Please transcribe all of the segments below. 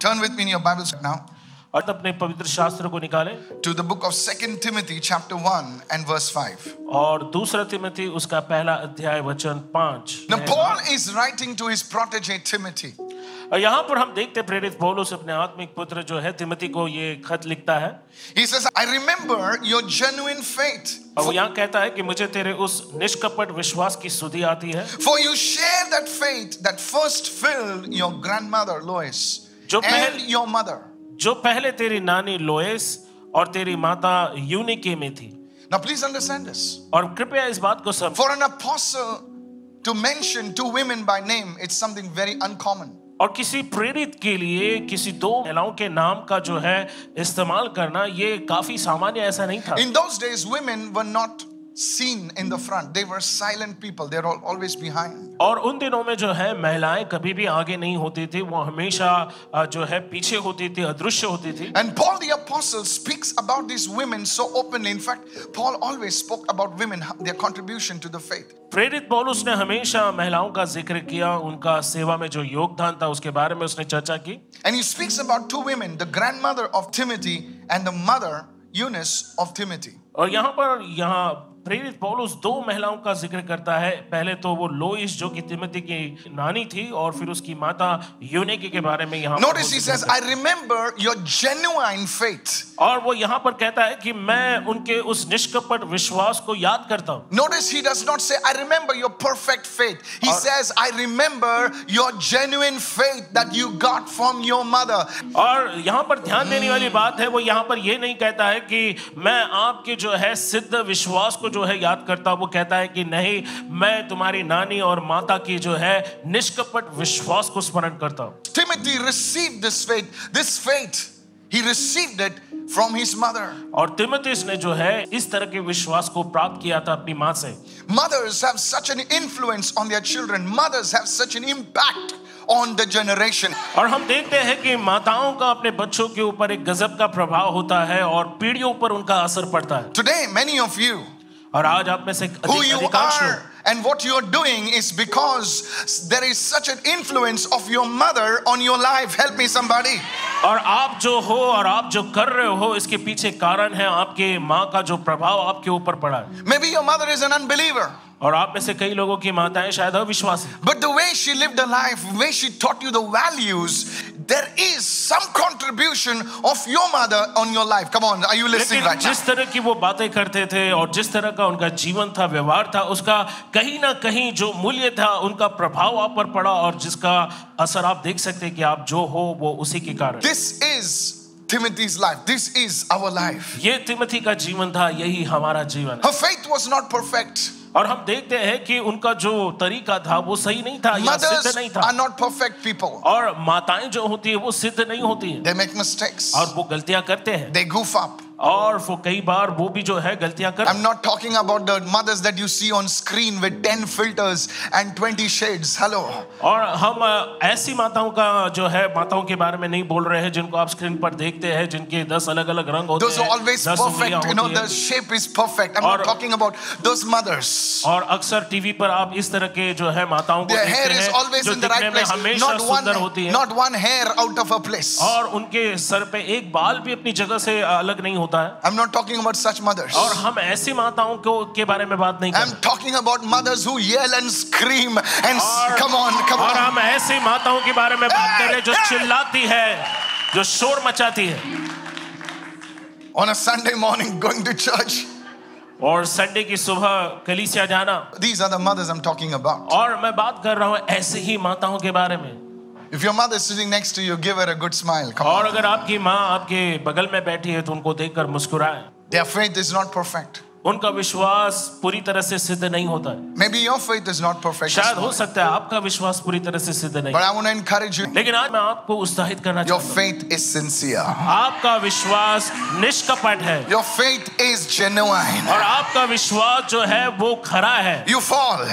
Turn with me in your Bibles now और अपने पवित्र शास्त्र को निकालें to the book of 2 Timothy, chapter 1 and verse 5. और दूसरा तिमोथी उसका पहला अध्याय वचन पाँच Now, Paul is writing to his protege Timothy. और यहाँ पर हम देखते हैं प्रेरित पौलुस अपने आत्मिक पुत्र जो है तिमोथी को ये खत लिखता है He says, I remember your genuine faith, और वो यहाँ कहता है कि मुझे तेरे उस निष्कपट विश्वास की सुधि आती है for you share that faith that first filled your grandmother Lois जो पहले- your mother. जो पहले तेरी नानी लोएस और तेरी माता यूनिके में थी Now, please understand this. और कृपया इस बात को समझ For an apostle to mention two women by name, it's something very uncommon. और किसी प्रेरित के लिए किसी दो महिलाओं के नाम का जो है इस्तेमाल करना ये काफ़ी सामान्य ऐसा नहीं था In those days, women were not seen in the front, they were silent people, they're all, always behind. और उन दिनों में जो है महिलाएं कभी भी आगे नहीं होती थी वो हमेशा अ, जो है पीछे होती थी अदृश्य होती थी And Paul the Apostle speaks about these women so openly. In fact, Paul always spoke about women, their contribution to the faith. प्रेरित पौलुस ने हमेशा महिलाओं का जिक्र किया उनका सेवा में जो योगदान था उसके बारे में उसने चर्चा की And he speaks about two women, the grandmother of Timothy and the mother, Eunice of Timothy. और यहाँ पर यहाँ प्रेरित पौलुस दो महिलाओं का ज़िक्र करता है पहले तो वो लोइस जो कि तिमोथी की नानी थी और फिर उसकी माता यूनेकी के बारे में यहाँ he ज़िक्र says, I remember your genuine faith. और वो यहाँ पर कहता है कि मैं उनके उस निष्कपट विश्वास को याद करता हूँ he does not say, I remember your perfect faith. He Or- says, I remember your genuine faith that you got from your mother. और यहाँ पर ध्यान देने वाली बात है वो यहाँ पर ये नहीं कहता है कि मैं आपके जो है सिद्ध विश्वास को जो है याद करता वो कहता है कि नहीं मैं तुम्हारी नानी और माता की जो है निष्कपट विश्वास को स्मरण करता हूँ He received it from his mother. और तिमोथियस ने जो है इस तरह के विश्वास को प्राप्त किया था अपनी माँ से Mothers have such an influence on their children. Mothers have such an impact on the generation. और हम देखते हैं कि माताओं का अपने बच्चों के ऊपर एक गजब का प्रभाव होता है और पीढ़ियों पर उनका असर पड़ता है Today many of you और आज आप में से who you are and what you are doing is because there is such an influence of your mother on your life. Help me, somebody. और आप जो हो और आप जो कर रहे हो इसके पीछे कारण है आपके माँ का जो प्रभाव आपके ऊपर पड़ा है Maybe your mother is an unbeliever, और आप में से कई लोगों की माताएँ शायद अविश्वास है but the way she live the life way she taught you the values there is some contribution of your mother on your life come on are you listening जिस तरह की वो बातें करते थे और जिस तरह का उनका जीवन था व्यवहार था उसका कहीं ना कहीं जो मूल्य था उनका प्रभाव आप पर पड़ा और जिसका असर आप देख सकते कि आप जो हो वो उसी के कारण this is Timothy's life. This is our life. ये तिमथी का जीवन था यही हमारा जीवन Her faith was not perfect. और हम देखते हैं कि उनका जो तरीका था वो सही नहीं था या सिद्ध नहीं are था not perfect people. और माताएँ जो होती है वो सिद्ध नहीं होती है They make mistakes. और वो गलतियाँ करते हैं They goof up. और वो कई बार वो भी जो है गलतियाँ कर I am not talking about the mothers that you see on screen with 10 filters and 20 shades halo और हम ऐसी माताओं का जो है माताओं के बारे में नहीं बोल रहे हैं जिनको आप स्क्रीन पर देखते हैं जिनके 10 अलग-अलग रंग होते हैं those always perfect you know the shape is perfect I am not talking about those mothers और अक्सर टीवी पर आप इस तरह के जो है माताओं को देखते हैं जो दिखने में हमेशा सुंदर होती है। Not one hair out of a place और उनके सर पे एक बाल भी अपनी जगह से अलग नहीं होता। होता है। I am not talking about such mothers और हम ऐसी माताओं को के बारे में बात नहीं I am talking about mothers who yell and scream and come on come on और हम ऐसी माताओं के बारे में बात कर रहे जो चिल्लाती है जो शोर मचाती है। On a Sunday morning going to church और संडे की सुबह कलीसिया जाना। These are the mothers I am talking about और मैं बात कर रहा हूँ ऐसी ही माताओं के बारे में। If your mother is sitting next to you, give her a good smile. Come और on. अगर आपकी माँ आपके बगल में बैठी है तो उनको देखकर मुस्कुराए Their faith is not perfect. उनका विश्वास पूरी तरह से सिद्ध नहीं होता है Maybe your faith is not perfect. शायद हो सकता है आपका विश्वास पूरी तरह से सिद्ध नहीं But I want to encourage you. लेकिन आज मैं आपको उत्साहित करना Your चाहता faith is sincere. आपका विश्वास निष्कपट है Your faith is genuine. और आपका विश्वास जो है वो खरा है You fall,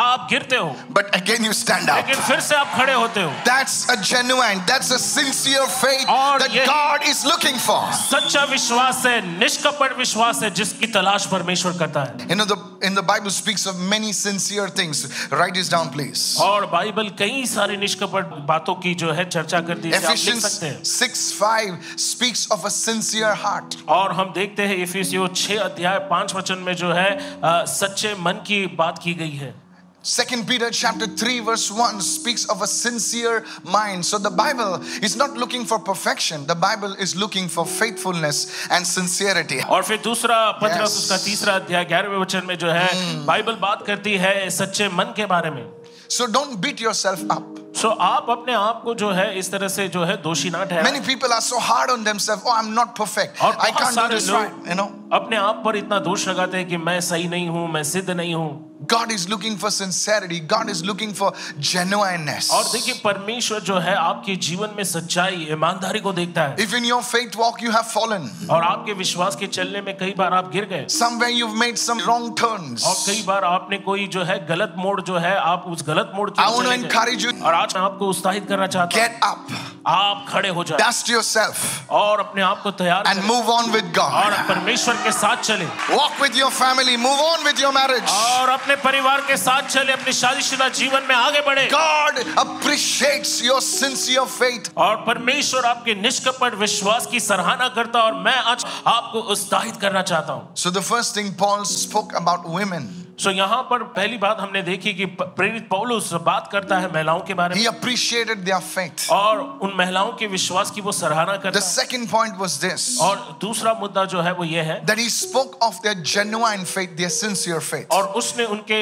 आप गिरते हो but again you stand up. लेकिन फिर से आप खड़े होते हो That's a genuine, that's a sincere faith और that ये- God is looking for. सच्चा विश्वास है निष्कपट विश्वास है जिसकी तलाश परमेश्वर करता है। In the in the Bible speaks of many sincere things write this down please और बाइबल कई सारी निष्कपट बातों की जो है चर्चा करती है आप लिख सकते हैं। 6:5 speaks of a sincere heart और हम देखते हैं इफिसियो 6 अध्याय 5 वचन में जो है सच्चे मन की बात की गई है। Second Peter chapter 3 verse 1 speaks of a sincere mind. So the Bible is not looking for perfection. The Bible is looking for faithfulness and sincerity. और फिर दूसरा पत्रस Yes. उसका तीसरा अध्याय ग्यारहवें वचन में जो है बाइबल बात करती है सच्चे मन के बारे में So don't beat yourself up. सो आप अपने आप को जो है इस तरह से जो है दोषी ना ठहराएं Many people are so hard on themselves. Oh, I'm not perfect. और I बहुत can't do सारे this right. लोग You know, अपने आप पर इतना दोष लगाते हैं कि मैं सही नहीं हूं मैं सिद्ध नहीं हूं God is looking for sincerity. God is looking for genuineness. और देखिए परमेश्वर जो है आपके जीवन में सच्चाई ईमानदारी को देखता है If in your faith walk you have fallen, और आपके विश्वास के चलने में कई बार आप गिर गए somewhere you've made some wrong turns. और कई बार आपने कोई जो है गलत मोड़ जो है आप उस गलत मोड़ की I want to encourage you. और आज मैं आपको उत्साहित करना चाहता हूँ Get up, आप खड़े हो जाए dust yourself, और अपने आप को तैयार and move on with God. और परमेश्वर के साथ चले Walk with your family, move on with your marriage. और अपने परिवार के साथ चले अपने शादीशुदा जीवन में आगे बढ़े। God appreciates your sincere faith और परमेश्वर आपके निष्कपट विश्वास की सराहना करता और मैं आज आपको उत्साहित करना चाहता हूँ। So the first thing Paul spoke about women, सो यहाँ पर पहली बात हमने देखी कि प्रेरित पौलुस बात करता है महिलाओं के बारे में। ही अप्रिशिएटेड देयर फेथ और उन महिलाओं के विश्वास की वो सराहना करता है। The second point was this और दूसरा मुद्दा जो है वो ये है। That he spoke of their genuine faith their sincere faith और उसने उनके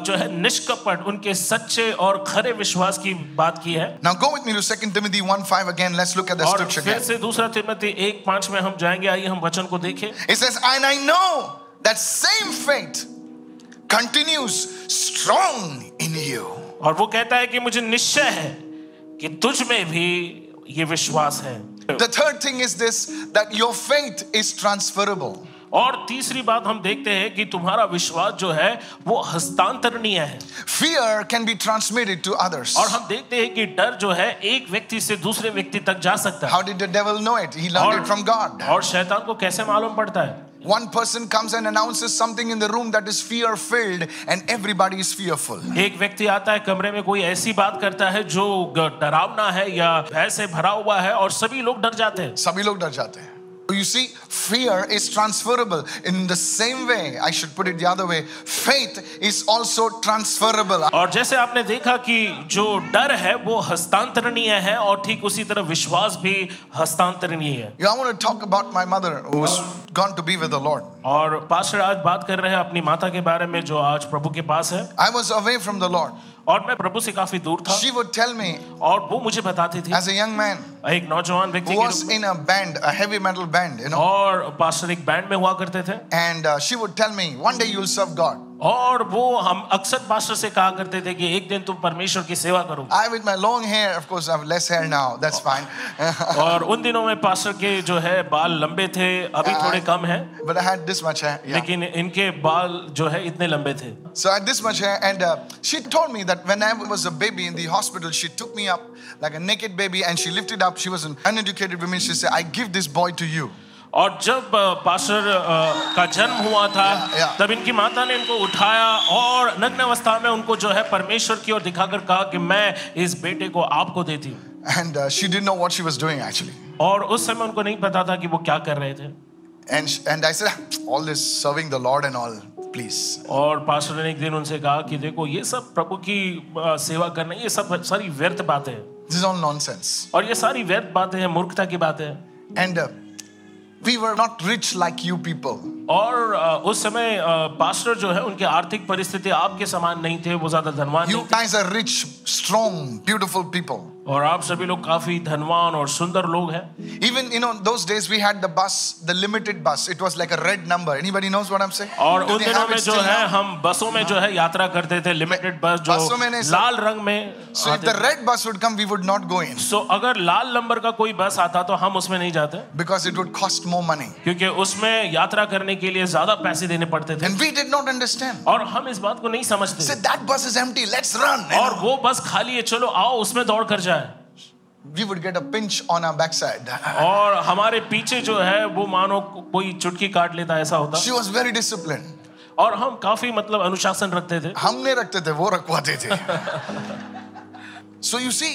जो है निष्कपट उनके सच्चे और खरे विश्वास की बात की है। Now go with me to second Timothy 1:5 again let's look at the scripture again फिर से दूसरा टिमोथी 1:5 में हम जाएँगे। आइए हम वचन को देखें। It says I know that same faith continues strong in you. और वो कहता है कि मुझे निश्चय है कि तुझ में भी ये विश्वास है। The third thing is this that your faith is transferable. और तीसरी बात हम देखते हैं कि तुम्हारा विश्वास जो है वो हस्तांतरणीय है। Fear can be transmitted to others और हम देखते हैं कि डर जो है एक व्यक्ति से दूसरे व्यक्ति तक जा सकता है। How did the devil know it he learn it from God और शैतान को कैसे मालूम पड़ता है? One person comes and announces something in the room that is fear filled, and everybody is fearful. एक व्यक्ति आता है कमरे में कोई ऐसी बात करता है जो ग- डरावना है या ऐसे भरा हुआ है और सभी लोग डर जाते हैं सभी लोग डर जाते हैं You see, fear is transferable. In the same way, I should put it the other way, faith is also transferable. और जैसे आपने देखा कि जो डर है वो हस्तांतरणीय है और ठीक उसी तरह विश्वास भी हस्तांतरणीय है Yeah, I want to talk about my mother who's gone to be with the Lord. और पास्टर आज बात कर रहे हैं अपनी माता के बारे में जो आज प्रभु के पास है I was away from the Lord. और मैं प्रभु से काफी दूर था She would tell me, और वो मुझे बताती थी as a young man एक नौजवान व्यक्ति who के was रूप में in a band, a heavy metal band, you know, और पास्टर एक बैंड में हुआ करते थे and uh, she would tell me, one day you'll serve God. और वो हम अक्सर पास्टर से कहा करते थे कि एक दिन तुम परमेश्वर की सेवा करो। I with my long hair of course I have less hair now that's fine और उन दिनों में पास्टर के जो है बाल लंबे थे अभी थोड़े कम हैं। But I had this much hair लेकिन इनके बाल जो है इतने लंबे थे। So I this much hair and she told me that when I was a baby in the hospital she took me up like a naked baby and she lifted up she was an uneducated woman she said I give this boy to you और जब pastor का जन्म हुआ था Yeah, yeah. तब इनकी माता ने इनको उठाया और नग्न अवस्था में उनको जो है परमेश्वर की ओर दिखाकर कहा कि मैं इस बेटे को आपको देती हूँ uh, she didn't know what she was doing actually. और उस समय उनको नहीं पता था कि वो क्या कर रहे थे and I said, "Ah, all this serving the Lord and all, please. और पास्टर ने एक दिन उनसे कहा कि देखो ये सब प्रभु की सेवा करना ये सब सारी व्यर्थ बातें हैं This is all nonsense. और ये सारी व्यर्थ बातें हैं मूर्खता की बातें हैं And uh, we were not rich like you people. और उस समय पास्टर जो है उनकी आर्थिक परिस्थिति आपके समान नहीं थे वो ज़्यादा धनवान you guys are rich strong beautiful people और आप सभी लोग काफ़ी धनवान और सुंदर लोग हैं। Even you know those days we had the bus the limited bus it was like a red number anybody knows what I am saying और उस दिनों में जो है हम बसों में जो है यात्रा करते थे लिमिटेड बस जो लाल रंग में so if the red bus would come we would not go in so अगर लाल नंबर का कोई बस आता तो हम उसमें नहीं जाते। Because it would cost more money क्योंकि उसमें यात्रा करने के लिए ज़्यादा पैसे देने पड़ते थे And we did not understand. और हम इस बात को नहीं समझते Said that bus is empty. Let's run. और वो बस खाली है चलो आओ उसमें दौड़ कर जाए we would get a pinch on our backside. और हमारे पीछे जो है वो मानो कोई चुटकी काट लेता ऐसा होता She was very disciplined. और हम काफ़ी मतलब अनुशासन रखते थे हमने रखते थे वो रखवाते थे so you see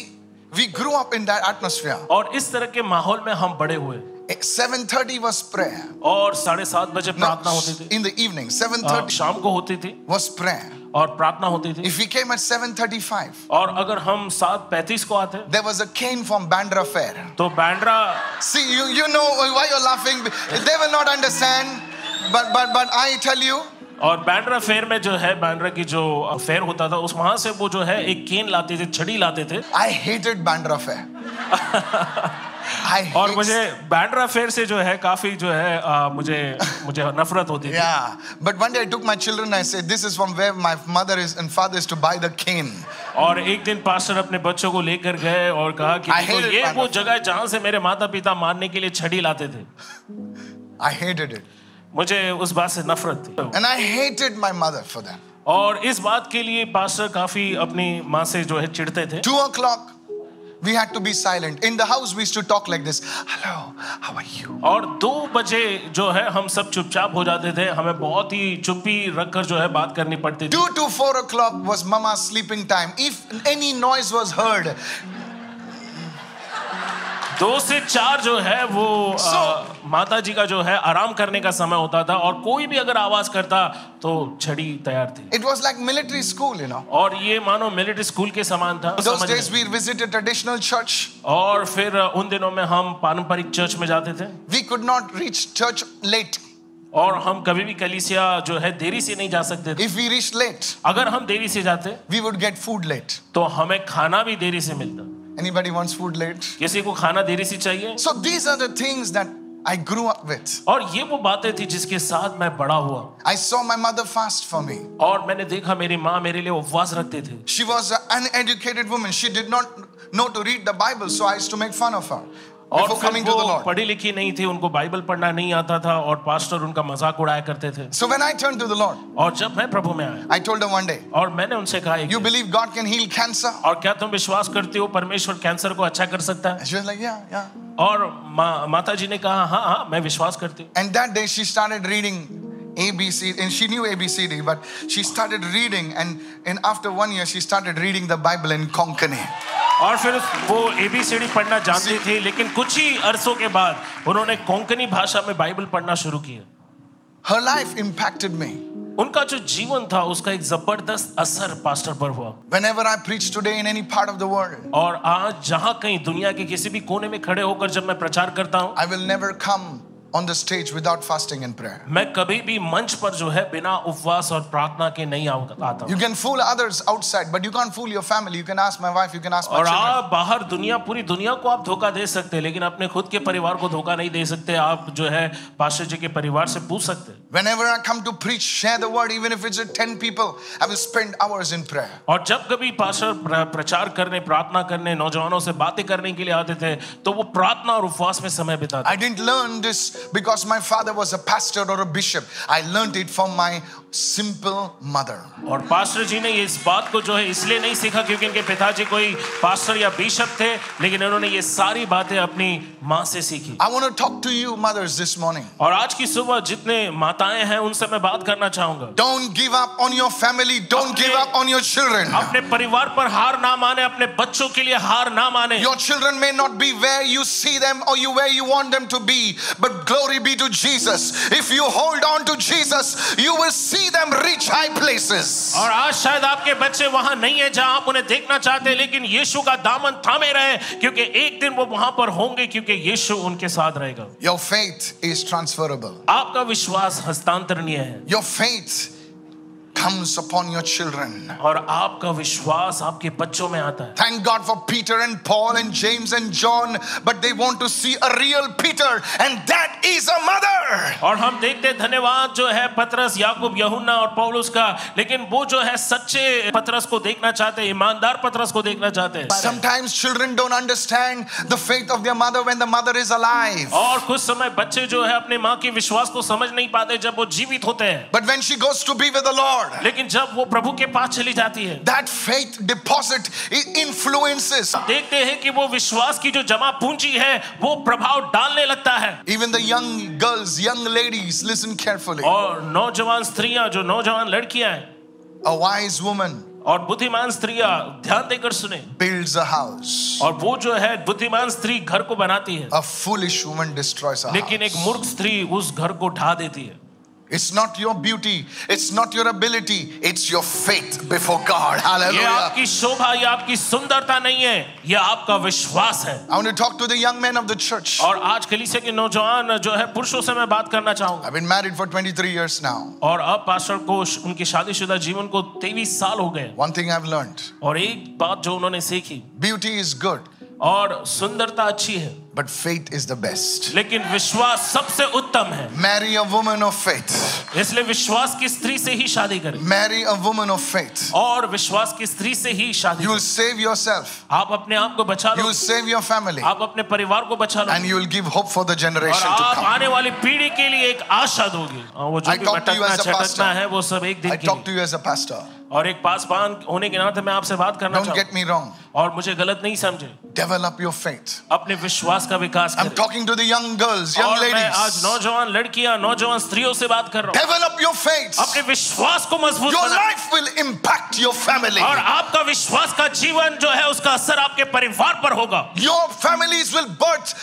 we grew up in that atmosphere और इस तरह के माहौल में हम बड़े हुए 7:30 was prayer और साढ़े सात बजे No, प्रार्थना होती थी in the evening आ, 7:30 शाम को होती थी was prayer और प्रार्थना होती थी if we came at 7:35 और अगर हम सात पैंतीस को आते there was a cane from Bandra Fair तो Bandra see you you know why you're laughing they will not understand but but but I tell you और बैंड्रा फेयर में जो है बैंड्रा की जो फेयर होता था उस वहाँ से वो जो है एक केन लाते थे छड़ी लाते थे। Hated Bandra Fair. I और मुझे बैंड्रा फेयर से जो है काफ़ी जो है आ, मुझे मुझे नफरत होती थी। But one day I took my children. I said, "This is from where my mother is and father is to buy the cane." और एक दिन पास्टर अपने बच्चों को लेकर गए और कहा कि देखो, ये वो जगह है जहाँ से मेरे माता पिता मारने के लिए छड़ी लाते थे। I hated it, मुझे उस बात से नफरत थी and I hated my mother for that. और इस बात के लिए पास्टर काफ़ी अपनी माँ से जो है चिढ़ते थे Two o'clock, we had to be silent. In the house, we used to talk like this. Hello, how are you? और दो बजे जो है हम सब चुपचाप हो जाते थे हमें बहुत ही चुप्पी रखकर जो है बात करनी पड़ती थी Two to four o'clock was Mama's sleeping time. If any noise was heard, दो से चार जो है वो So- माता जी का जो है आराम करने का समय होता था और कोई भी अगर आवाज़ करता तो छड़ी तैयार थी it was like military school, you know. और ये मानो मिलिट्री स्कूल के समान था रहे? we visited और फिर उन दिनों में हम पारंपरिक चर्च में जाते थे We could not reach church late. और हम कभी भी कलिसिया जो है देरी से नहीं जा सकते थे If we reached late, अगर हम देरी से जाते we would get food late. तो हमें खाना भी देरी से मिलता Anybody wants food late? किसी को खाना देरी से चाहिए So these are the things that I grew up with. और ये वो बातें थी जिसके साथ मैं बड़ा हुआ I saw my mother fast for me. और मैंने देखा मेरी माँ मेरे लिए उपवास रखते थे She was an uneducated woman. She did not know to read the Bible, so I used to make fun of her और coming to the Lord. पढ़ी लिखी नहीं थी उनको बाइबल पढ़ना नहीं आता था और पास्टर उनका मज़ाक उड़ाया करते थे So when I turned to the Lord, और जब मैं प्रभु में आया I told her one day, और मैंने उनसे कहा एक You दिन, believe God can heal cancer? और क्या तुम विश्वास करते हो परमेश्वर कैंसर को अच्छा कर सकता है She was like, Yeah, yeah. और मा, माता जी ने कहा हाँ हाँ मैं विश्वास करती हूँ And that day she started reading ABC, and she knew ABCD, but she started reading, and, and after one year, she started reading the Bible in Konkani. और फिर वो एबीसीडी पढ़ना जानती थी लेकिन कुछ ही अरसों के बाद उन्होंने कोंकणी भाषा में बाइबल पढ़ना शुरू किया Her life impacted me. उनका जो जीवन था उसका एक ज़बरदस्त असर पास्टर पर हुआ Whenever I preach today in any part of the world, और आज जहाँ कहीं दुनिया के किसी भी कोने में खड़े होकर जब मैं प्रचार करता हूँ I will never come on the stage without fasting and prayer. मैं कभी भी मंच पर जो है बिना उपवास और प्रार्थना के नहीं आऊ- आता You can fool others outside, but you can't fool your family. You can ask my wife, you can ask my और children. आप बाहर दुनिया पूरी दुनिया को आप धोखा दे सकते हैं लेकिन अपने खुद के परिवार को धोखा नहीं दे सकते आप जो है पास्टर जी के परिवार से पूछ सकते हैं Whenever I come to preach, share the word, even if it's with 10 people, I will spend hours in prayer. और जब कभी पास्टर प्र- प्रचार करने प्रार्थना करने नौजवानों से बातें करने के लिए आते थे तो वो प्रार्थना और उपवास में समय बिताते I didn't learn this because my father was a pastor or a bishop. I learned it from my simple mother. और पास्टर जी ने ये इस बात को जो है इसलिए नहीं सीखा क्योंकि इनके पिताजी कोई पास्टर या बिशप थे लेकिन इन्होंने ये सारी बातें अपनी माँ से सीखी I want to talk to you, mothers, this morning. और आज की सुबह जितने माताएँ हैं उनसे मैं बात करना चाहूँगा Don't give up on your family, don't अपने- give up on your children. अपने परिवार पर हार ना माने अपने बच्चों के लिए हार ना माने Your children may not be where you see them or you where you want them to be, but glory be to Jesus. If you hold on to Jesus, you will see them reach high places. और आज शायद आपके बच्चे वहाँ नहीं है जहाँ आप उन्हें देखना चाहते हैं लेकिन यीशु का दामन थामे रहे क्योंकि एक दिन वो वहाँ पर होंगे क्योंकि यीशु उनके साथ रहेगा Your faith is transferable. आपका विश्वास हस्तांतरणीय है Your faith comes upon your children. और आपका विश्वास आपके बच्चों में आता है Thank God for Peter and Paul and James and John, but they want to see a real Peter, and that is a mother. और हम देखते हैं धन्यवाद जो है पतरस याकूब यहुन्ना और पौलुस का लेकिन वो जो है सच्चे पतरस को देखना चाहते हैं ईमानदार पतरस को देखना चाहते हैं Sometimes children don't understand the faith of their mother when the mother is alive. और कुछ समय बच्चे जो है अपने माँ के विश्वास को समझ नहीं पाते जब वो जीवित होते हैं But when she goes to be with the Lord, Lord, लेकिन जब वो प्रभु के पास चली जाती है that faith deposit it influences देखते हैं कि वो विश्वास की जो जमा पूंजी है वो प्रभाव डालने लगता है even the young girls, young ladies. Listen carefully. और नौजवान स्त्रियाँ जो नौजवान लड़कियाँ हैं A wise woman और बुद्धिमान स्त्रियाँ ध्यान देकर सुने builds a house. और वो जो है बुद्धिमान स्त्री घर को बनाती है A foolish woman destroys a लेकिन एक मूर्ख स्त्री उस घर को ढा देती है It's not your beauty, it's not your ability, it's your faith before God. ये Hallelujah. आपकी शोभा ये आपकी सुंदरता नहीं है ये आपका विश्वास है I want to talk to the young men of the church. और आज कलीसिया के नौजवान जो है पुरुषों से मैं बात करना चाहूंगा I've been married for 23 years now. और अब पास्टर को उनकी शादीशुदा जीवन को तेईस साल हो गए One thing I've learned और एक बात जो उन्होंने सीखी beauty is good, और सुंदरता अच्छी है। But faith is the best लेकिन विश्वास सबसे उत्तम है। Marry a woman of faith इसलिए विश्वास की स्त्री से ही शादी करें। Marry a woman of faith और विश्वास की स्त्री से ही शादी यू सेव योर आप अपने आप को बचा लो। यू सेव योर फैमिली आप अपने परिवार को बचा लो। And you will give hope for the generation to come आने वाली पीढ़ी के लिए एक आशा दोगी। हाँ, वो जो भी बटकना छटकना है वो सब एक दिन I talk to you as a pastor और एक पासवान होने के नाते मैं आपसे बात करना चाहूँगा डोंट गेट मी रॉन्ग और मुझे गलत नहीं समझे। डेवलप योर फेथ अपने विश्वास का विकास I am talking to the young girls young ladies मैं आज नौजवान लड़कियाँ नौजवान स्त्रियों से बात कर रहा हूँ। डेवलप योर फेथ अपने विश्वास को मज़बूत your life will impact your family और आपका विश्वास का जीवन जो है उसका असर आपके परिवार पर होगा। Your families will birth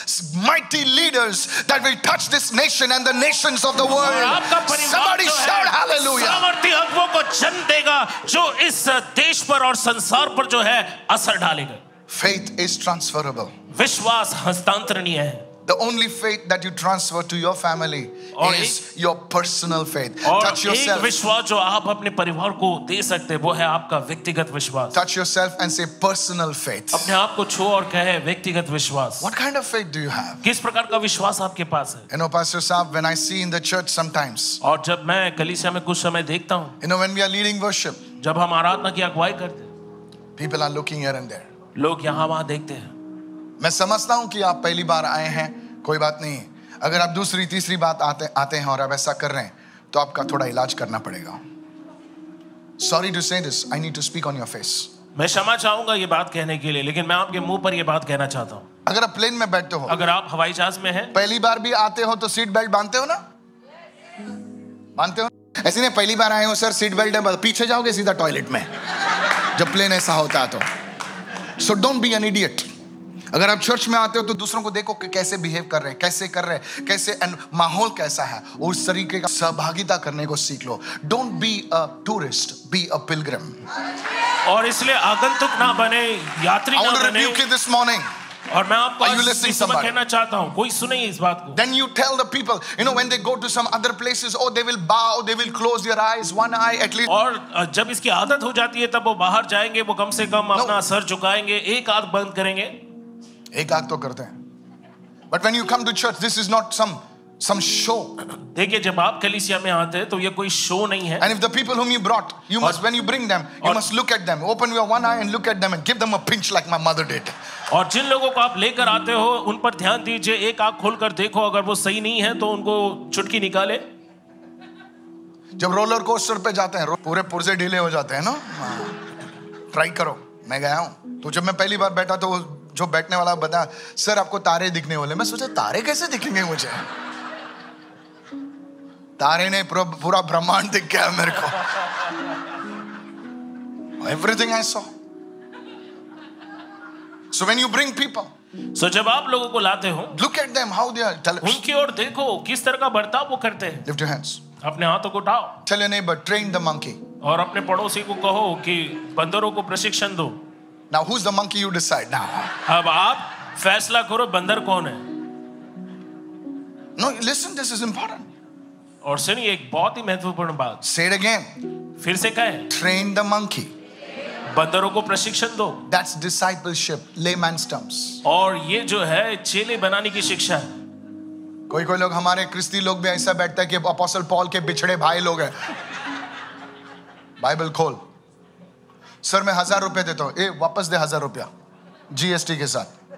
mighty leaders that will touch this nation and the nations of the world आपका परिवार जो shout है सामर्थ्य अगुओं को जन्म देगा जो इस देश पर और संसार पर जो है असर डालेगा Faith is transferable. विश्वास हस्तांतरणीय है The only faith that you transfer to your family और is your personal faith. और Touch एक yourself. विश्वास जो आप अपने परिवार को दे सकते हैं वो है आपका व्यक्तिगत विश्वास Touch yourself and say personal faith. अपने आप को छो और कहे व्यक्तिगत विश्वास What kind of faith do you have? किस प्रकार का विश्वास आपके पास है You know, Pastor Saab, when I see in the church sometimes, और जब मैं कलीसिया में कुछ समय देखता हूँ you know, when we are leading worship, जब हम आराधना की अगुवाई करते हैं people are looking here and there. लोग यहाँ वहाँ देखते हैं। मैं समझता हूँ कि आप पहली बार आए हैं कोई बात नहीं। अगर आप दूसरी तीसरी बात आते आते हैं और आप ऐसा कर रहे हैं तो आपका थोड़ा इलाज करना पड़ेगा। Sorry to say this I need to speak on your face मैं क्षमा चाहूँगा ये बात कहने के लिए लेकिन मैं आपके मुँह पर ये बात कहना चाहता हूँ। अगर आप प्लेन में बैठते हो। अगर आप हवाई जहाज़ में हैं। पहली बार भी आते हो तो सीट बेल्ट बांधते हो ना? बांधते हो? ऐसे नहीं पहली बार आए हो सर सीट बेल्ट है पीछे जाओगे सीधा टॉयलेट में। जब प्लेन ऐसा होता है तो। So don't be an idiot अगर आप चर्च में आते हो तो दूसरों को देखो कि कैसे बिहेव कर रहे हैं कैसे कर रहे हैं कैसे एंड माहौल कैसा है उस तरीके का सहभागिता करने को सीख लो। Don't be a tourist be a pilgrim और इसलिए आगंतुक ना बने यात्री ना बने। दिस मॉर्निंग और मैं आपको कहना चाहता हूँ कोई सुने इस बात को Then you tell the people, you know, when they go to some other places, oh, they will bow, they will close their eyes, one eye at least. और जब इसकी आदत हो जाती है तब वो बाहर जाएँगे वो कम से कम no. अपना सर झुकाएँगे एक आँख बंद करेंगे एक आग तो करते हैं but when you come to church this is not some some show देखिए जब आप कलीसिया में आते हैं तो ये कोई शो नहीं है and if the people whom you brought you must when you bring them you must look at them open your one eye and look at them and give them a pinch like my mother did और जिन लोगों को आप लेकर आते हो, उन पर ध्यान दीजिए। एक आँख खोलकर देखो, अगर वो सही नहीं है तो उनको चुटकी निकाले। जब रोलर कोस्टर पे जाते हैं पूरे पुर्जे ढीले हो जाते हैं ना? ट्राई करो। मैं गया हूँ। तो जब मैं पहली बार बैठा तो जो बैठने वाला बता सर, आपको तारे दिखने वाले मैं सोचा, तारे कैसे दिखेंगे मुझे? तारे ने पूरा ब्रह्मांड दिख गया मेरे को। Everything I saw so when you bring people so जब आप लोगों को लाते हो look at them how they are tell उनकी ओर देखो किस तरह का बर्ताव वो करते हैं lift your hands अपने हाथों को उठाओ tell your neighbor train the monkey और अपने पड़ोसी को कहो कि बंदरों को प्रशिक्षण दो now who's the monkey you decide now अब आप फैसला करो बंदर कौन है no listen this is important और सुनिए एक बहुत ही महत्वपूर्ण बात say it again फिर से कहें train the monkey बंदरों को प्रशिक्षण दो। That's discipleship, layman's terms. और ये जो है चेले बनाने की शिक्षा है। कोई कोई लोग हमारे क्रिस्ती लोग भी ऐसा बैठता है कि अपोस्टल पॉल के बिछड़े भाई लोग हैं। बाइबल खोल। सर मैं हज़ार रुपए देता हूँ। ए वापस दे हज़ार रुपया। जीएसटी के साथ।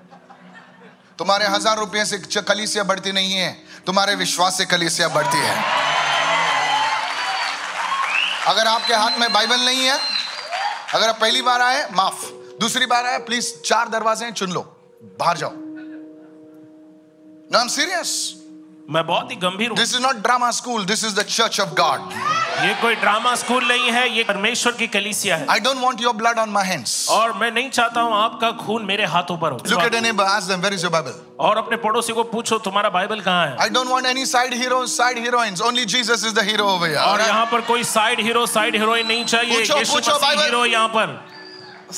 तुम्हारे हज़ार रुपये से कलीसिया बढ़ती नहीं है। तुम्हारे विश्वास से कलीसिया बढ़ती है। अगर आपके हाथ में बाइबल नहीं है अगर आप पहली बार आए माफ़। दूसरी बार आए प्लीज़ चार दरवाजे हैं, चुन लो। बाहर जाओ। नो एम सीरियस मैं बहुत ही गंभीर हूँ। This is not drama school this is the church of God ये कोई ड्रामा स्कूल नहीं है ये परमेश्वर की कलीसिया है। I don't want your blood on my hands और मैं नहीं चाहता हूँ आपका खून मेरे हाथों पर हो। Look at a neighbor ask them where is your Bible और अपने पड़ोसी को पूछो तुम्हारा बाइबल कहाँ है? I don't want any side heroes, side heroines. Only Jesus is the hero over here. और? यहाँ पर कोई साइड हीरो साइड हीरोइन नहीं चाहिए। पूछो, यीशु पूछो मसीह बाइबल। हीरो यहाँ पर।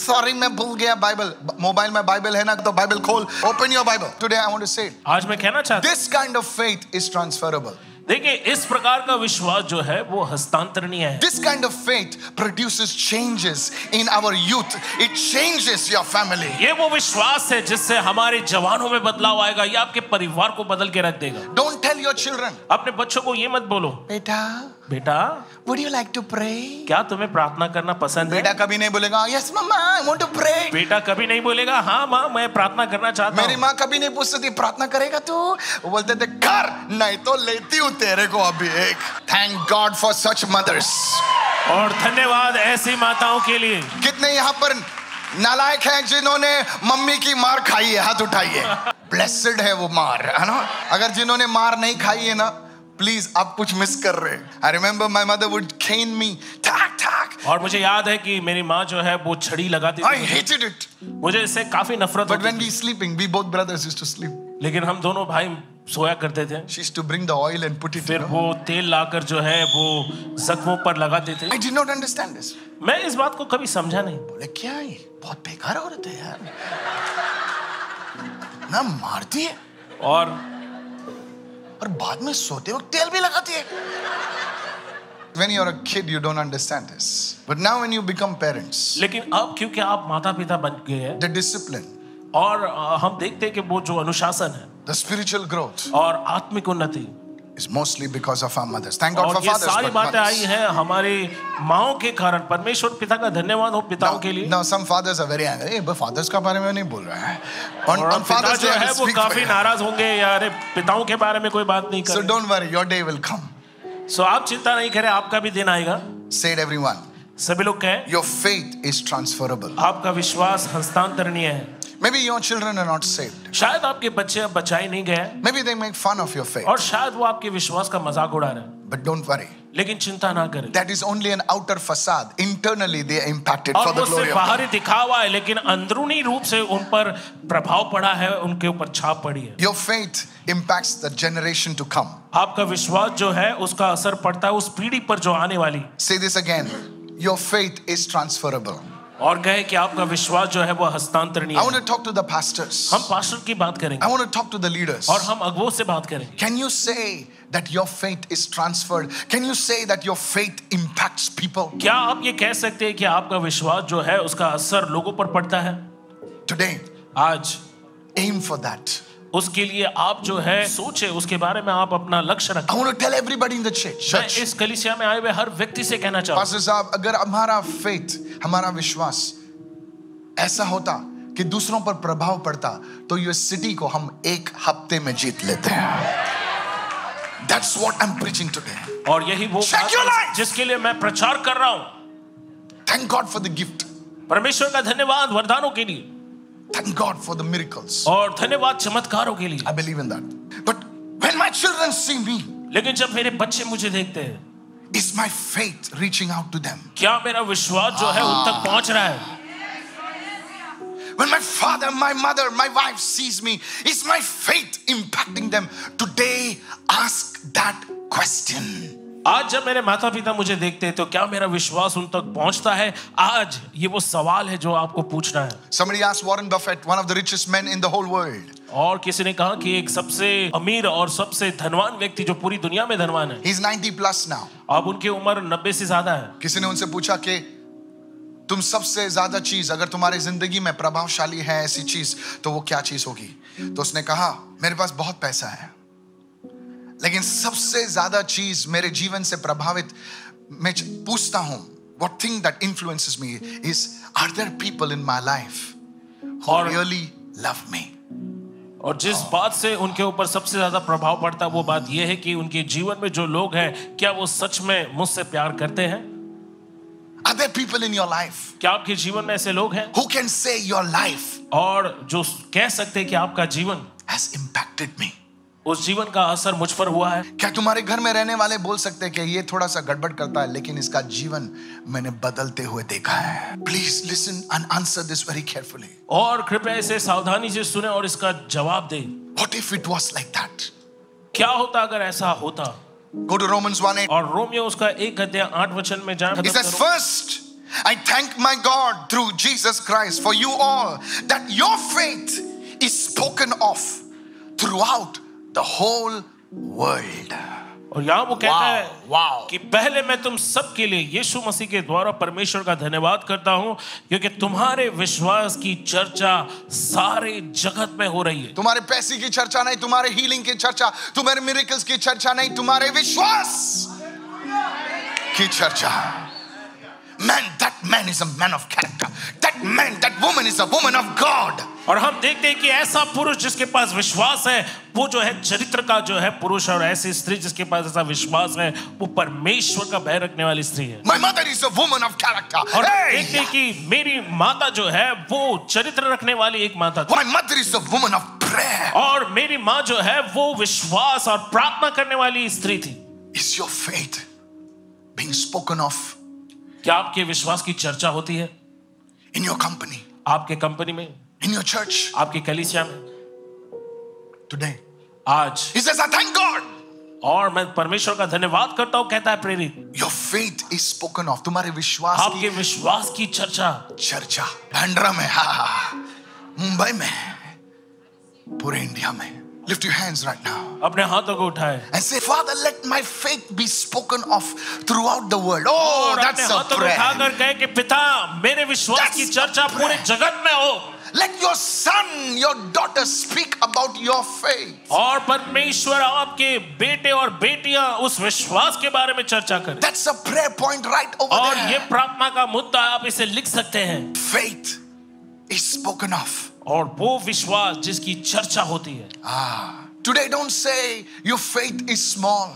Sorry, मैं भूल गया बाइबल मोबाइल में बाइबल है ना तो बाइबल खोल। Open your Bible today I want to say आज मैं कहना चाहता हूँ this kind of faith is transferable देखिए इस प्रकार का विश्वास जो है वो हस्तांतरणीय है। This kind of faith produces changes in our youth it changes your family ये वो विश्वास है जिससे हमारे जवानों में बदलाव आएगा ये आपके परिवार को बदल के रख देगा। डोंट टेल योर चिल्ड्रन अपने बच्चों को ये मत बोलो। बेटा, बेटा would you like to pray? क्या तुम्हें प्रार्थना करना पसंद है? बेटा कभी नहीं बोलेगा yes mama I want to pray. बेटा कभी नहीं बोलेगा हाँ माँ मैं प्रार्थना करना चाहता मेरी हूँ. माँ कभी नहीं पूछती थी प्रार्थना करेगा तू? वो बोलते थे कर नहीं तो लेती हूँ तेरे को अभी एक. Thank God for such mothers और धन्यवाद ऐसी माताओं के लिए। कितने यहाँ पर नालायक हैं जिन्होंने मम्मी की मार खाई है हाथ उठाइए ब्लेसड है वो मार है ना? अगर जिन्होंने मार नहीं खाई है ना प्लीज़ आप कुछ मिस कर रहे हैं। I remember my mother would cane me ठाक ठाक और मुझे याद है कि मेरी माँ जो है वो छड़ी लगाती आई हेटेड इट मुझे इससे काफ़ी नफरत but when we sleeping we both brothers used to sleep लेकिन हम दोनों भाई सोया करते थे। She used to bring the oil and put it फिर वो तेल लाकर जो है वो जख्मों पर लगाते थे। I did not understand this. मैं इस बात को कभी समझा नहीं। बोले क्या है बहुत बेकार औरत है यार। ना मारती है? और और बाद में सोते वक्त तेल भी लगाती है When you're a kid, you don't understand this. But now, when you become parents, लेकिन अब क्योंकि आप माता पिता बन गए हैं the discipline, और हम देखते हैं कि वो जो अनुशासन है the spiritual growth और आत्मिक उन्नति is mostly because of our mothers. Thank God for fathers. सारी बातें आई. हैं हमारे माओ के कारण परमेश्वर पिता का धन्यवाद हो पिताओं के लिए Now, some fathers are very angry. Hey, fathers का बारे में नहीं बोल रहा है. On, और on Father's जो है वो काफ़ी. नाराज़ होंगे या अरे पिताओं के बारे में कोई बात नहीं So don't worry, your day will come. सो आप चिंता नहीं करें आपका भी दिन आएगा Say it, everyone. सभी लोग कहें Your faith is transferable. आपका विश्वास हस्तांतरणीय है Maybe your children are not saved. शायद आपके बच्चे अब बचाए नहीं गए हैं, Maybe they make fun of your faith. और शायद वो आपके विश्वास का मज़ाक उड़ा रहे हैं But don't worry. लेकिन चिंता ना करें That is only an outer facade. Internally, they are impacted और for वो the glory सिर्फ़ of God. बाहरी दिखावा है लेकिन अंदरूनी रूप से उन पर प्रभाव पड़ा है उनके ऊपर छाप पड़ी है Your faith impacts the generation to come. आपका विश्वास जो है उसका असर पड़ता है उस पीढ़ी पर जो आने वाली Say this again. Your faith is transferable. और कहे कि आपका विश्वास जो है वो हस्तांतरणीय I want to talk to the pastors हम पास्टर की बात करेंगे। I want to talk to the leaders और हम अगुओं से बात करेंगे। Can you say That your faith is transferred. Can you say that your faith impacts people? क्या आप ये कह सकते हैं कि आपका विश्वास जो है उसका असर लोगों पर पड़ता है? Today, आज, एम फॉर दैट उसके लिए आप जो है सोचे उसके बारे में आप अपना लक्ष्य रखें. मैं इस कलिसिया में आए हुए हर व्यक्ति से कहना चाहूँ पास्टर साहब अगर हमारा फेथ हमारा विश्वास ऐसा होता कि दूसरों पर प्रभाव पड़ता तो ये सिटी को हम एक हफ़्ते में जीत लेते हैं That's what I'm preaching today. और यही वो है. जिसके लिए मैं प्रचार कर रहा हूँ thank God for the gift परमेश्वर का धन्यवाद वरदानों के लिए Thank God for the miracles. और धन्यवाद चमत्कारों के लिए I believe in that. But when my children see me, लेकिन जब मेरे बच्चे मुझे देखते हैं is my faith reaching out to them? क्या मेरा विश्वास जो है उन तक पहुंच रहा है When my father, my mother, my wife sees me, is my faith impacting them? Today, ask that question. आज जब मेरे माता पिता मुझे देखते हैं तो क्या मेरा विश्वास उन तक पहुँचता है? आज ये वो सवाल है जो आपको पूछना है। Somebody asked Warren Buffett, one of the richest men in the whole world. और किसी ने कहा कि एक सबसे अमीर और सबसे धनवान व्यक्ति जो पूरी दुनिया में धनवान है। He's 90 plus now. अब उनकी उम्र नब्बे से ज़्यादा है। किसी ने उनसे पूछा कि तुम सबसे ज़्यादा चीज़ अगर तुम्हारी ज़िंदगी में प्रभावशाली है ऐसी चीज़ तो वो क्या चीज़ होगी? तो उसने कहा मेरे पास बहुत पैसा है। लेकिन सबसे ज़्यादा चीज़ मेरे जीवन से प्रभावित मैं पूछता हूँ that influences me is are there people in my life who और- really love me? और जिस बात से उनके ऊपर सबसे ज़्यादा प्रभाव पड़ता है वो बात यह है कि उनके जीवन में जो लोग हैं क्या वो सच में मुझसे प्यार करते हैं? Are there people in your life क्या आपके जीवन में ऐसे लोग हैं? who can say your life और जो कह सकते हैं कि आपका जीवन has impacted me? उस जीवन का असर मुझ पर हुआ है। क्या तुम्हारे घर में रहने वाले बोल सकते हैं कि ये थोड़ा सा गड़बड़ करता है लेकिन इसका जीवन मैंने बदलते हुए देखा है। Please listen and answer this very carefully और कृपया इसे सावधानी से सुने और इसका जवाब दें। What if it was like that क्या होता अगर ऐसा होता? गो टू रोमन्स 1:8 और रोमियो उसका एक अध्याय आठ वचन में जाए He says, First, I thank my God through Jesus Christ for you all that your faith is spoken of throughout the whole world. और यहाँ वो कहता है wow. कि पहले मैं तुम सब के लिए यीशु मसीह के द्वारा परमेश्वर का धन्यवाद करता हूँ क्योंकि तुम्हारे विश्वास की चर्चा सारे जगत में हो रही है तुम्हारे पैसे की चर्चा नहीं तुम्हारे हीलिंग की चर्चा तुम्हारे मिरेकल्स की चर्चा नहीं तुम्हारे विश्वास की चर्चा man, that man is a man of character. That man, that woman is a woman of God. और हम देखते हैं कि ऐसा पुरुष जिसके पास विश्वास है वो जो है चरित्र का जो है पुरुष और ऐसी स्त्री जिसके पास ऐसा विश्वास है वो परमेश्वर का भय रखने वाली स्त्री है My mother is a woman of character. और hey! देखते हैं कि मेरी माता जो है वो चरित्र रखने वाली एक माता My mother is a woman of prayer. और मेरी माँ जो है वो विश्वास और प्रार्थना करने वाली स्त्री थी is your faith being spoken of क्या आपके विश्वास की चर्चा होती है? इन योर कंपनी आपके कंपनी में? इन योर चर्च आपकी कलीसिया में? Today. आज। Is thank god. और मैं परमेश्वर का धन्यवाद करता हूँ कहता है प्रेरित। Your faith is spoken of तुम्हारे विश्वास आपके की विश्वास की चर्चा। चर्चा। भंडरा में हा, हा। मुंबई में पूरे इंडिया में। lift your hands right now अपने हाथों को उठाए and say father let my faith be spoken of throughout the world oh और अपने that's a हाथों को prayer उठाकर कहे कि पिता मेरे विश्वास That's की a चर्चा पूरे prayer. जगत में हो let your son your daughter speak about your faith और परमेश्वर आपके बेटे और बेटियां उस विश्वास के बारे में चर्चा करें that's a prayer point right over और there ये प्रार्थना का मुद्दा है, आप इसे लिख सकते हैं faith Is spoken of और वो विश्वास जिसकी चर्चा होती है ah today don't say your faith is small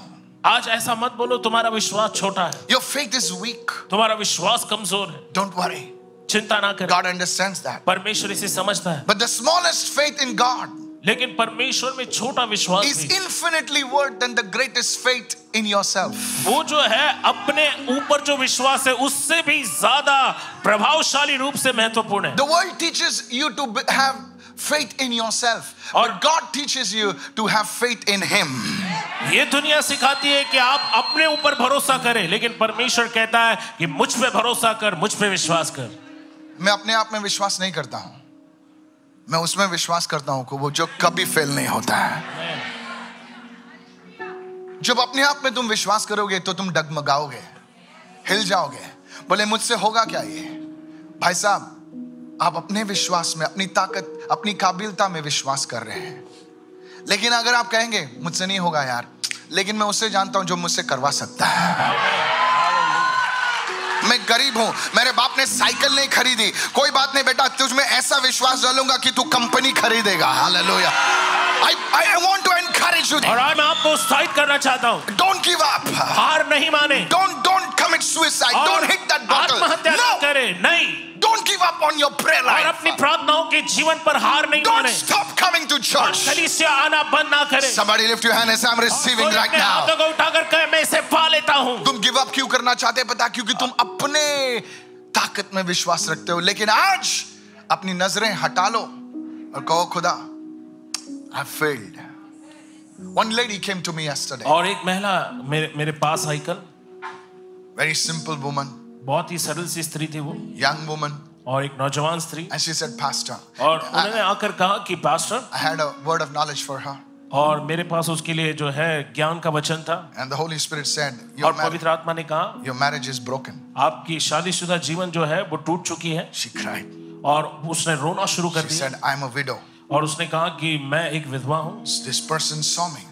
आज ऐसा मत बोलो तुम्हारा विश्वास छोटा है your faith is weak तुम्हारा विश्वास कमज़ोर है don't worry चिंता ना करें god understands that परमेश्वर इसे समझता है but the smallest faith in god लेकिन परमेश्वर में छोटा विश्वास भी infinitely worse than the greatest faith in yourself. वो जो है अपने ऊपर जो विश्वास है उससे भी ज़्यादा प्रभावशाली रूप से महत्वपूर्ण है। World teaches you to be- have faith in yourself और- but god teaches you to have faith in him. ये दुनिया सिखाती है कि आप अपने ऊपर भरोसा करें लेकिन परमेश्वर कहता है कि मुझ पे भरोसा कर मुझ पे विश्वास कर। मैं अपने आप में विश्वास नहीं करता हूँ। मैं उसमें विश्वास करता हूँ वो जो कभी फेल नहीं होता है। जब अपने आप में तुम विश्वास करोगे तो तुम डगमगाओगे, हिल जाओगे। बोले, मुझसे होगा क्या ये? भाई साहब, आप अपने विश्वास में, अपनी ताकत, अपनी काबिलता में विश्वास कर रहे हैं। लेकिन अगर आप कहेंगे, मुझसे नहीं होगा यार, लेकिन मैं उससे जानता हूँ जो मुझसे करवा सकता है। मैं गरीब हूँ मेरे बाप ने साइकिल नहीं खरीदी। कोई बात नहीं बेटा तुझ में ऐसा विश्वास डालूँगा कि तू कंपनी खरीदेगा। Hallelujah. I I want to encourage you और आज मैं आपको उत्साहित करना चाहता हूँ। डोंट गिव अप हार नहीं माने। Don't don't commit suicide don't hit that bottle आत्महत्या न करे। नहीं। Don't give up on your prayer और अपनी प्रार्थनाओं के जीवन पर हार नहीं माने। स्टॉप कमिंग टू चर्च कलीसिया आना बंद ना करे। Somebody lift your hand and say i'm receiving right अपने हाथों now को उठाकर कहे मैं इसे पा लेता हूँ। तुम गिव अप क्यों करना चाहते हैं? पता क्योंकि तुम अपने ताकत में विश्वास रखते हो। लेकिन आज अपनी नज़रें हटा लो और कहो खुदा I failed one lady came to me yesterday. और एक महिला मेरे मेरे पास आई कल। Very simple woman. बहुत ही सरल सी स्त्री थी वो। यंग वुमन और एक नौजवान स्त्री। एंड शी सेड पास्टर और उन्होंने आकर कहा कि pastor I had a word of knowledge for her और मेरे पास उसके लिए जो है ज्ञान का वचन था। And the holy spirit said और पवित्र आत्मा ने कहा योर मैरिज इज़ ब्रोकन आपकी शादीशुदा जीवन जो है वो टूट चुकी है। शी क्राइड और उसने रोना शुरू कर दिया। Said I am a widow और उसने कहा कि मैं एक विधवा हूँ। दिस पर्सन सॉ मी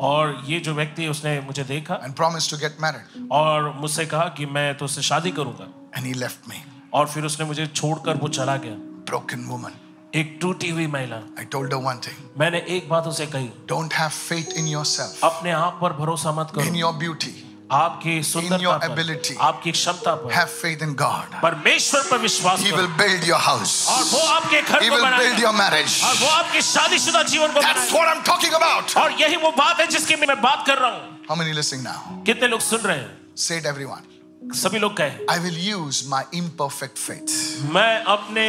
और ये जो व्यक्ति उसने मुझे देखा and promise to get married और मुझसे कहा कि मैं तो उससे शादी करूँगा। एंड ही लेफ़्ट मी और फिर उसने मुझे छोड़कर वो चला गया। ब्रोकन वुमन एक टूटी हुई महिला। आई टोल्ड वन थिंग मैंने एक बात उसे कही। Don't have faith in yourself अपने आप पर भरोसा मत करो। इन योर ब्यूटी आपकी सुंदरता एबिलिटी आपकी क्षमता पर। हैव फेथ इन गॉड परमेश्वर पर विश्वास he will build your house और वो आपके घर को बनाएगा he will build your marriage और वो आपके शादीशुदा जीवन को that's what I am talking about और यही वो बात है जिसकी मैं बात कर रहा हूँ। हाउ मेनी लिसनिंग नाउ कितने लोग सुन रहे हैं? से इट एवरीवन सभी लोग कहें। I will use my imperfect faith मैं अपने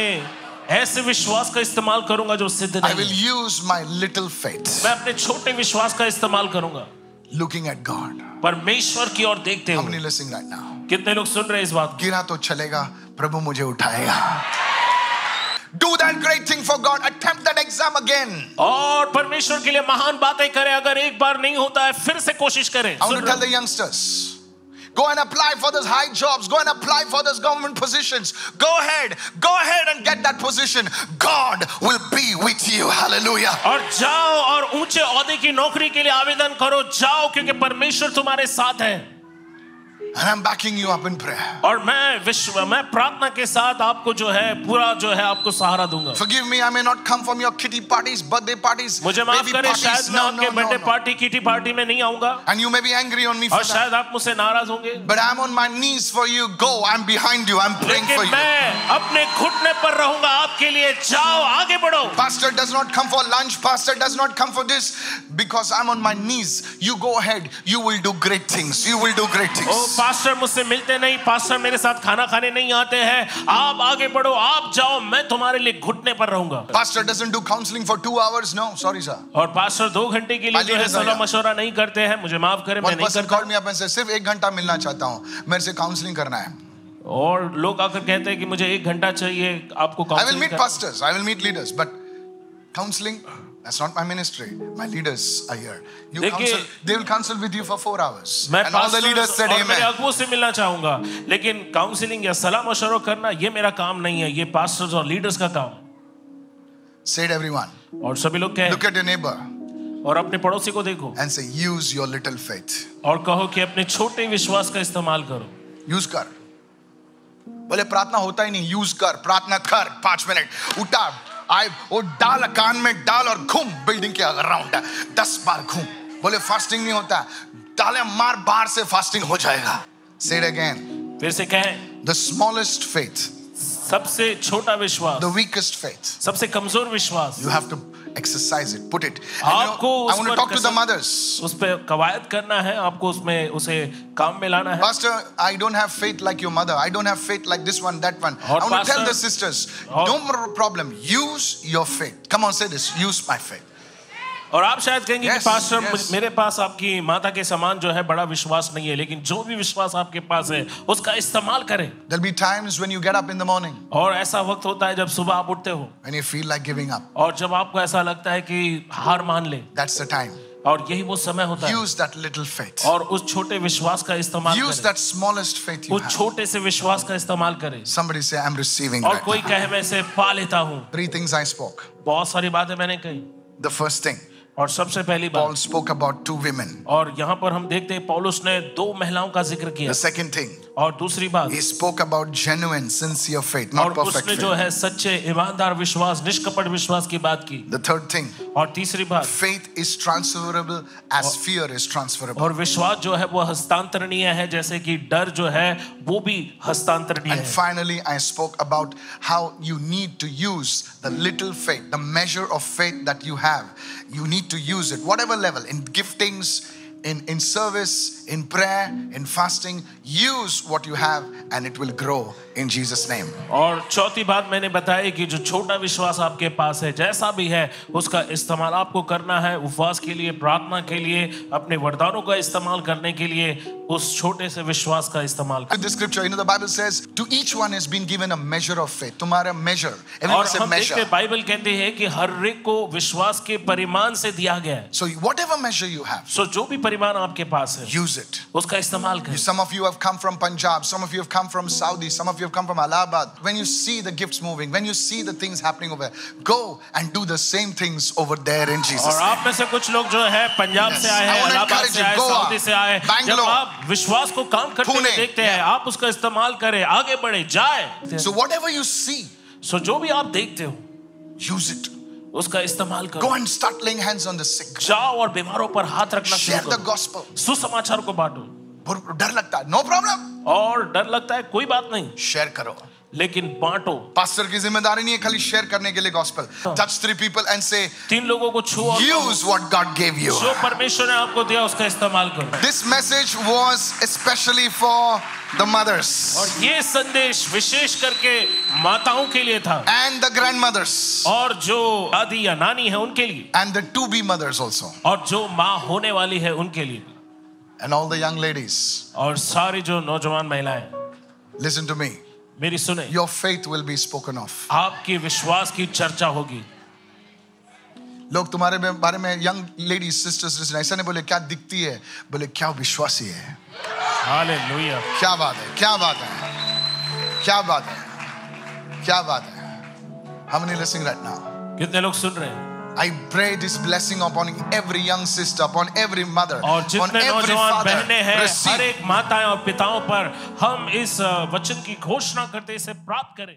ऐसे विश्वास का इस्तेमाल करूँगा जो सिद्ध नहीं I will use my little faith मैं अपने छोटे विश्वास का इस्तेमाल करूँगा। Looking at God. परमेश्वर की ओर देखते हुए listening right now? कितने लोग सुन रहे हैं इस बात गिरा तो चलेगा प्रभु मुझे उठाएगा Do that great thing for God. Attempt that exam again. और परमेश्वर के लिए महान बातें करें अगर एक बार नहीं होता है फिर से कोशिश करें सुन to रहे tell the youngsters go and apply for those high jobs, go and apply for those government positions. Go ahead, go ahead and get that position. God will be with you. Hallelujah. हो। और जाओ और ऊंचे औहदे की नौकरी के लिए आवेदन करो जाओ क्योंकि परमेश्वर तुम्हारे साथ है And I'm backing you up in prayer. और मैं विश्व मैं प्रार्थना के साथ आपको जो है पूरा जो है आपको सहारा दूंगा Forgive me, I may not come from your kitty parties, birthday parties, मुझे माफ baby करें parties. शायद मैं No, आपके no, no, birthday no. Party kitty party में नहीं आऊंगा And you may be angry on me for और that. शायद आप मुझसे नाराज होंगे But I'm on my knees for you. Go, I'm behind you. I'm praying for लेकिन you. मैं अपने घुटने पर रहूंगा आपके लिए जाओ आगे बढ़ो Pastor does not come for lunch. Pastor does not come for this because I'm on my knees. You go ahead. You will do great things. You will do great O things. pastor मुझसे मिलते नहीं pastor मेरे साथ खाना खाने नहीं आते हैं आप आगे बढ़ो आप जाओ मैं तुम्हारे लिए घुटने पर रहूँगा Pastor doesn't do counseling for two hours. No, sorry, sir. और पास्टर दो घंटे के लिए जो है सलाह. मशवरा नहीं करते हैं मुझे माफ़ करें मैं नहीं करता me up सिर्फ़ एक घंटा मिलना चाहता हूँ मेरे से काउंसलिंग करना है और लोग आकर कहते हैं कि मुझे एक घंटा चाहिए आपको I will काउंसलिंग meet करना। pastors. I will meet leaders. That's not my ministry. My leaders are here. You counsel, they will counsel with you for four hours. मैं And all the leaders said और मेरे amen. अगुओं से मिलना चाहूँगा लेकिन counselling या सलाह मशवरा करना ये मेरा काम नहीं है ये पास्टर्स और लीडर्स का काम Say it everyone. और सभी लोग कहें Look at your neighbor और अपने पड़ोसी को देखो and say, use your little faith. और कहो कि अपने छोटे विश्वास का इस्तेमाल करो यूज़ कर बोले प्रार्थना होता ही नहीं यूज़ कर प्रार्थना कर पाँच मिनट उठा आए वो डाल कान में डाल और घूम बिल्डिंग के अराउंड दस बार घूम। बोले फास्टिंग नहीं होता। डाले मार बार से फास्टिंग हो जाएगा। सेड अगेन फिर से कहें। द स्मॉलेस्ट फेथ सबसे छोटा विश्वास। द वीकेस्ट फेथ सबसे कमज़ोर विश्वास। You have to exercise it put it And you know, आपको i उस want to पर talk to the कसम- mothers उस पर कवायद करना है आपको उसमें उसे काम में लाना है Pastor, I don't have faith like your mother. I don't have faith like this one, that one. I Or want to tell pastor- the sisters, Or- no more problem. Use your faith. Come on, say this. Use my faith. और आप शायद कहेंगे yes, कि pastor yes. मेरे पास आपकी माता के समान जो है बड़ा विश्वास नहीं है लेकिन जो भी विश्वास आपके पास है उसका इस्तेमाल करें morning. और ऐसा वक्त होता है जब सुबह आप उठते हो like up. और जब आपको ऐसा लगता है कि हार मान ले That's और यही वो समय होता है Use that little faith. और उस छोटे विश्वास का इस्तेमाल Use करें. that smallest उस छोटे से विश्वास का इस्तेमाल करें Somebody say, I'm receiving और कोई कहे मैं से पा लेता हूँ बहुत सारी बातें मैंने कही द फ़र्स्ट थिंग और सबसे पहली Paul बात spoke about two women. और यहाँ पर हम देखते हैं पौलुस ने दो महिलाओं का ज़िक्र किया सेकेंड थिंग thing, और दूसरी बात spoke about genuine sincere faith not perfect उसने जो है सच्चे ईमानदार विश्वास निष्कपट विश्वास की बात की। द थर्ड थिंग और तीसरी बात faith is transferable as fear is transferable और विश्वास जो है वो हस्तांतरणीय है जैसे कि डर जो है वो भी हस्तांतरणीय है। And finally I spoke about how you need to use the little faith the measure of faith that you have you need to use it whatever level in giftings in, in service, in prayer, in fasting. Use what you have, and it will grow in Jesus' name. और चौथी बात मैंने बताई कि जो छोटा विश्वास आपके पास है जैसा भी है उसका इस्तेमाल आपको करना है उपवास के लिए प्रार्थना के लिए अपने वरदानों का इस्तेमाल करने के लिए उस छोटे से विश्वास का इस्तेमाल In the scripture, you know, the Bible says, to each one has been given a measure of faith. Tomorrow, measure. Everyone और say हम measure. देखते हैं, बाइबल कहती है कि हर एक को विश्वास के परिमाण से दिया गया है So, whatever measure you have, सो जो भी परिमाण आपके पास है use it. उसका इस्तेमाल करें Some of you have come from Punjab, some of you have come from Saudi, some of you have come from Allahabad. When you see the gifts moving, when you see the things happening over there, go and do the same things over there in Jesus' और आप name. में से कुछ लोग जो है Punjab Yes. से आए I हैं wanna इलाहाबाद encourage से you. आए Goa, सऊदी से आए जब Bangalore, आप विश्वास को काम करते हुए Pune, देखते हैं आप उसका इस्तेमाल करें आगे बढ़े जाए So, whatever you see, सो जो भी आप देखते हो use it. उसका इस्तेमाल Go करो and start laying hands on the sick. जाओ और बीमारों पर हाथ रखना Share शुरू the करो। gospel. सुसमाचार को बांटो। डर लगता है। नो प्रॉब्लम और डर लगता है कोई बात नहीं। शेयर करो। लेकिन बांटो। पास्टर की ज़िम्मेदारी नहीं है खाली शेयर करने के लिए gospel touch three people and से तीन लोगों को और use what God gave you जो परमेश्वर ने आपको दिया उसका इस्तेमाल करो। This message was especially for the mothers. और ये संदेश विशेष करके माताओं के लिए था। एंड द ग्रैंड मदर्स और जो दादी या नानी है उनके लिए। And the to be mothers also. और जो माँ होने वाली है उनके लिए। And all the young ladies. और सारी जो नौजवान महिलाएँ। Listen to me. मेरी सुने। Your faith will be spoken of. आपकी विश्वास की चर्चा होगी। लोग तुम्हारे बारे में यंग लेडीज़ सिस्टर्स ऐसा नहीं बोले क्या दिखती है? बोले क्या विश्वासी है? हालेलुया। क्या बात है क्या बात है क्या बात है क्या बात है। हम नहीं listening right now? कितने लोग सुन रहे हैं? I pray this blessing upon every young sister, upon every mother, और upon जितने every नौजवान father. बहनें हैं हर. एक माताएँ और पिताओं पर हम इस वचन की घोषणा करते इसे प्राप्त करें